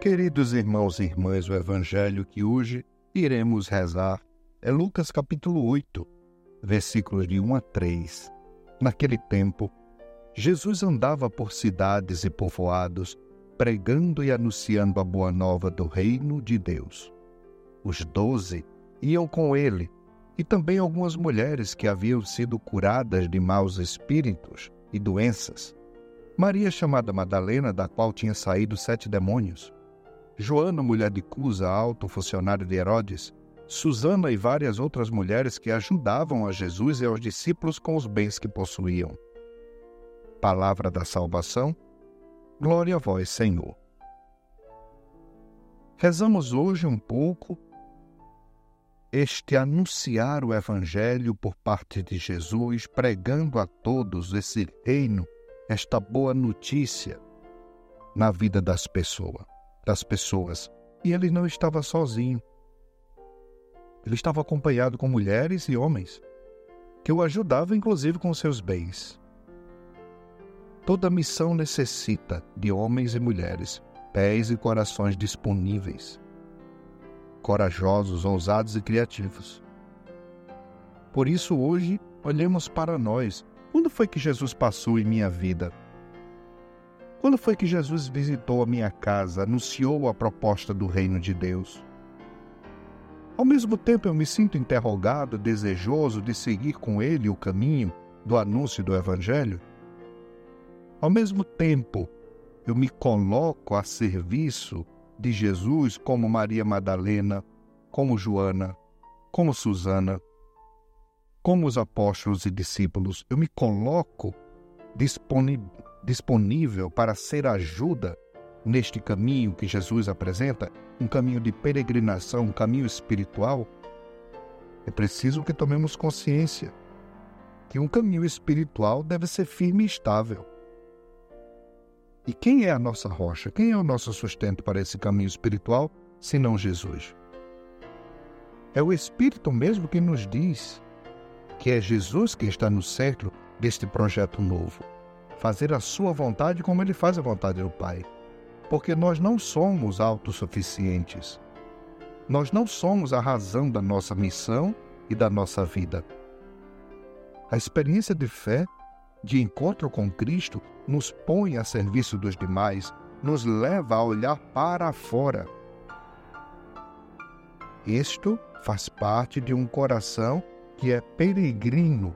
Queridos irmãos e irmãs, o evangelho que hoje iremos rezar é Lucas capítulo 8, versículos de 1 a 3. Naquele tempo, Jesus andava por cidades e povoados, pregando e anunciando a boa nova do reino de Deus. Os doze iam com ele, e também algumas mulheres que haviam sido curadas de maus espíritos e doenças. Maria, chamada Madalena, da qual tinha saído sete demônios. Joana, mulher de Cusa, alto funcionário de Herodes. Susana e várias outras mulheres que ajudavam a Jesus e aos discípulos com os bens que possuíam. Palavra da salvação. Glória a vós, Senhor. Rezamos hoje um pouco este anunciar o Evangelho por parte de Jesus, pregando a todos esse reino, esta boa notícia na vida das pessoas, das pessoas. E ele não estava sozinho. Ele estava acompanhado com mulheres e homens que o ajudavam inclusive com seus bens. Toda missão necessita de homens e mulheres, pés e corações disponíveis corajosos, ousados e criativos. Por isso, hoje, olhemos para nós. Quando foi que Jesus passou em minha vida? Quando foi que Jesus visitou a minha casa, anunciou a proposta do reino de Deus? Ao mesmo tempo, eu me sinto interrogado, desejoso de seguir com ele o caminho do anúncio do Evangelho? Ao mesmo tempo, eu me coloco a serviço de Jesus, como Maria Madalena, como Joana, como Susana, como os apóstolos e discípulos, eu me coloco disponível para ser ajuda neste caminho que Jesus apresenta, um caminho de peregrinação, um caminho espiritual. É preciso que tomemos consciência que um caminho espiritual deve ser firme e estável. E quem é a nossa rocha? Quem é o nosso sustento para esse caminho espiritual, senão Jesus? É o Espírito mesmo que nos diz que é Jesus que está no centro deste projeto novo. Fazer a sua vontade como ele faz a vontade do Pai. Porque nós não somos autossuficientes. Nós não somos a razão da nossa missão e da nossa vida. A experiência de fé de encontro com Cristo nos põe a serviço dos demais, nos leva a olhar para fora. Isto faz parte de um coração que é peregrino,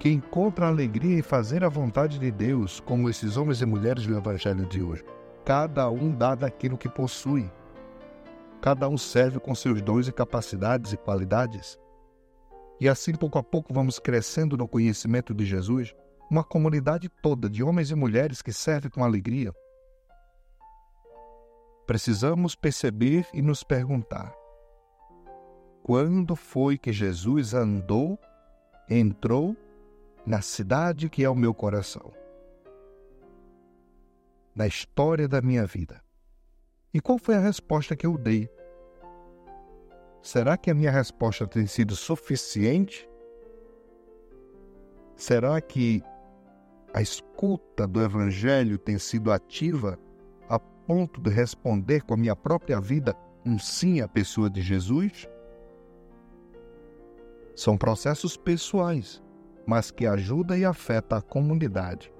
que encontra alegria em fazer a vontade de Deus, como esses homens e mulheres do Evangelho de hoje. Cada um dá daquilo que possui. Cada um serve com seus dons e capacidades e qualidades. E assim, pouco a pouco, vamos crescendo no conhecimento de Jesus, uma comunidade toda de homens e mulheres que serve com alegria. Precisamos perceber e nos perguntar: quando foi que Jesus andou, entrou na cidade que é o meu coração? Na história da minha vida. E qual foi a resposta que eu dei Será que a minha resposta tem sido suficiente? Será que a escuta do Evangelho tem sido ativa a ponto de responder com a minha própria vida um sim à pessoa de Jesus? São processos pessoais, mas que ajudam e afetam a comunidade.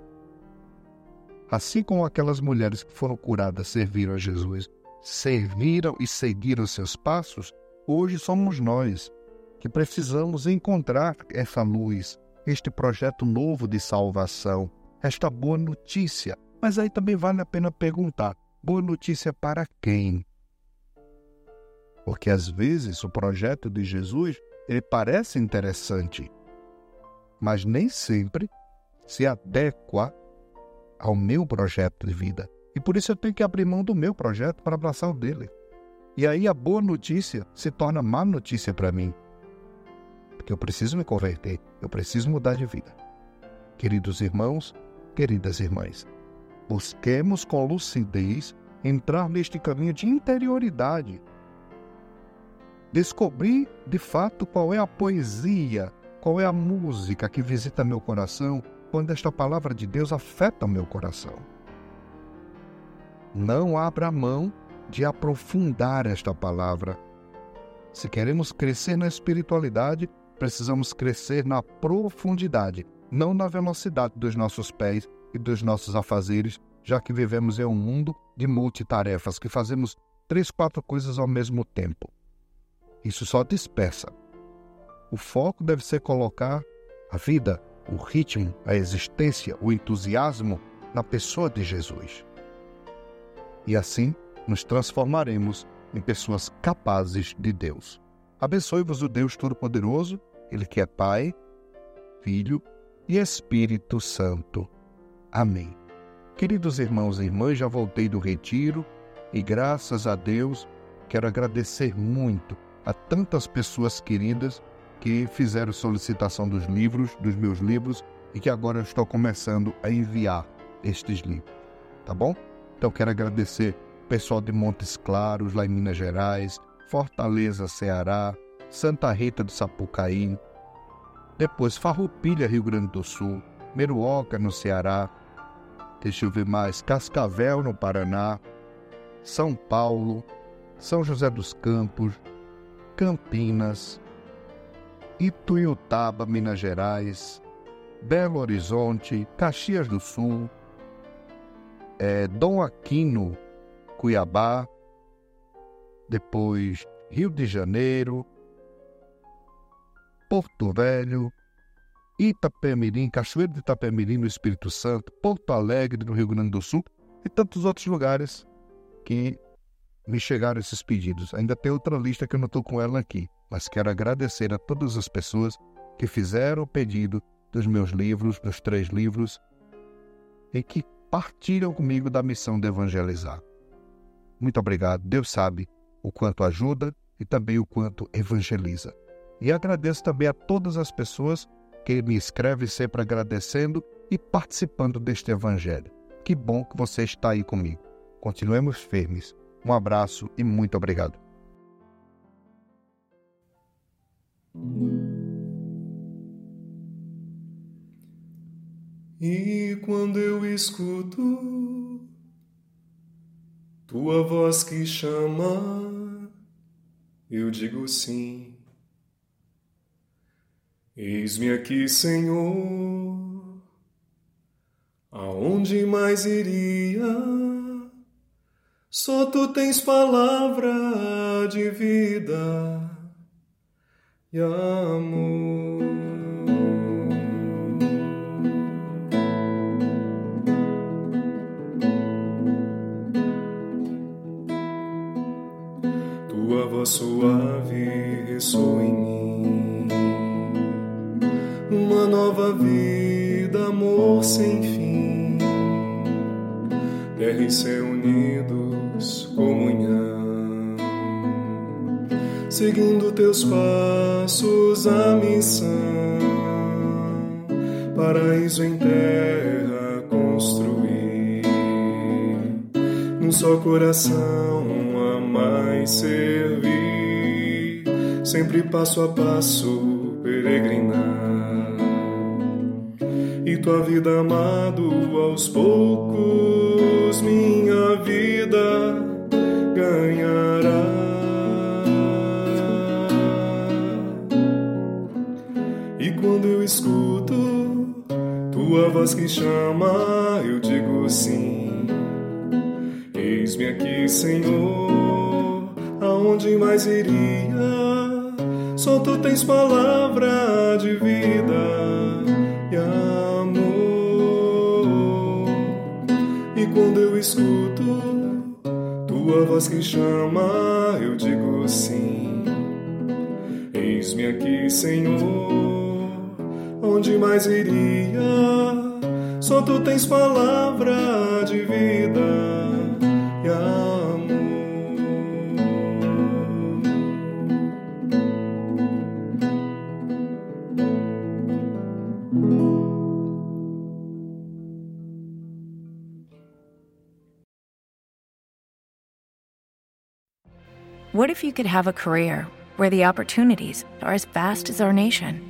Assim como aquelas mulheres que foram curadas serviram a Jesus, serviram e seguiram seus passos, Hoje somos nós que precisamos encontrar essa luz, este projeto novo de salvação, esta boa notícia. Mas aí também vale a pena perguntar: boa notícia para quem? Porque às vezes o projeto de Jesus ele parece interessante, mas nem sempre se adequa ao meu projeto de vida. E por isso eu tenho que abrir mão do meu projeto para abraçar o dele. E aí a boa notícia se torna má notícia para mim. Porque eu preciso me converter, eu preciso mudar de vida. Queridos irmãos, queridas irmãs, busquemos com lucidez entrar neste caminho de interioridade. Descobrir de fato qual é a poesia, qual é a música que visita meu coração quando esta palavra de Deus afeta o meu coração. não abra mão de aprofundar esta palavra. Se queremos crescer na espiritualidade, precisamos crescer na profundidade, não na velocidade dos nossos pés e dos nossos afazeres, já que vivemos em um mundo de multitarefas, que fazemos três, quatro coisas ao mesmo tempo. Isso só dispersa. O foco deve ser colocar a vida, o ritmo, a existência, o entusiasmo na pessoa de Jesus. E assim nos transformaremos em pessoas capazes de Deus. Abençoe-vos o Deus Todo-Poderoso, Ele que é Pai, Filho e Espírito Santo. Amém. Queridos irmãos e irmãs, já voltei do retiro e graças a Deus quero agradecer muito a tantas pessoas queridas que fizeram solicitação dos livros, dos meus livros, e que agora estou começando a enviar estes livros. Tá bom? Então quero agradecer o pessoal de Montes Claros, lá em Minas Gerais, Fortaleza, Ceará, Santa Rita do Sapucaí, depois Farroupilha, Rio Grande do Sul, Meruoca, no Ceará, deixa eu ver mais, Cascavel, no Paraná, São Paulo, São José dos Campos, Campinas, Ituiutaba, Minas Gerais, Belo Horizonte, Caxias do Sul, é, Dom Aquino, Cuiabá, depois Rio de Janeiro, Porto Velho, Itapemirim, Cachoeiro de Itapemirim, no Espírito Santo, Porto Alegre, no Rio Grande do Sul e tantos outros lugares que me chegaram esses pedidos. Ainda tem outra lista que eu não estou com ela aqui, mas quero agradecer a todas as pessoas que fizeram o pedido dos meus livros, dos três livros, e que partilham comigo da missão de evangelizar. Muito obrigado. Deus sabe o quanto ajuda e também o quanto evangeliza. E agradeço também a todas as pessoas que me escrevem sempre agradecendo e participando deste evangelho. Que bom que você está aí comigo. Continuemos firmes um abraço e muito obrigado. E quando eu escuto tua voz que chama, eu digo sim. Eis-me aqui, Senhor, aonde mais iria? Só tu tens palavra de vida e amor. Tua voz suave ressoa em mim, uma nova vida, amor sem fim, terra e céu unidos comunhão, seguindo teus passos a missão, paraíso em terra construir, num só coração amar e servir, sempre passo a passo peregrinar. E tua vida, amado, aos poucos voz que chama, eu digo sim. Eis-me aqui, Senhor, aonde mais iria? Só tu tens palavra de vida e amor. E quando eu escuto tua voz que chama, eu digo sim. Eis-me aqui, Senhor, onde mais iria? Só tu tens palavra de vida e amor. What if you could have a career where the opportunities are as vast as our nation,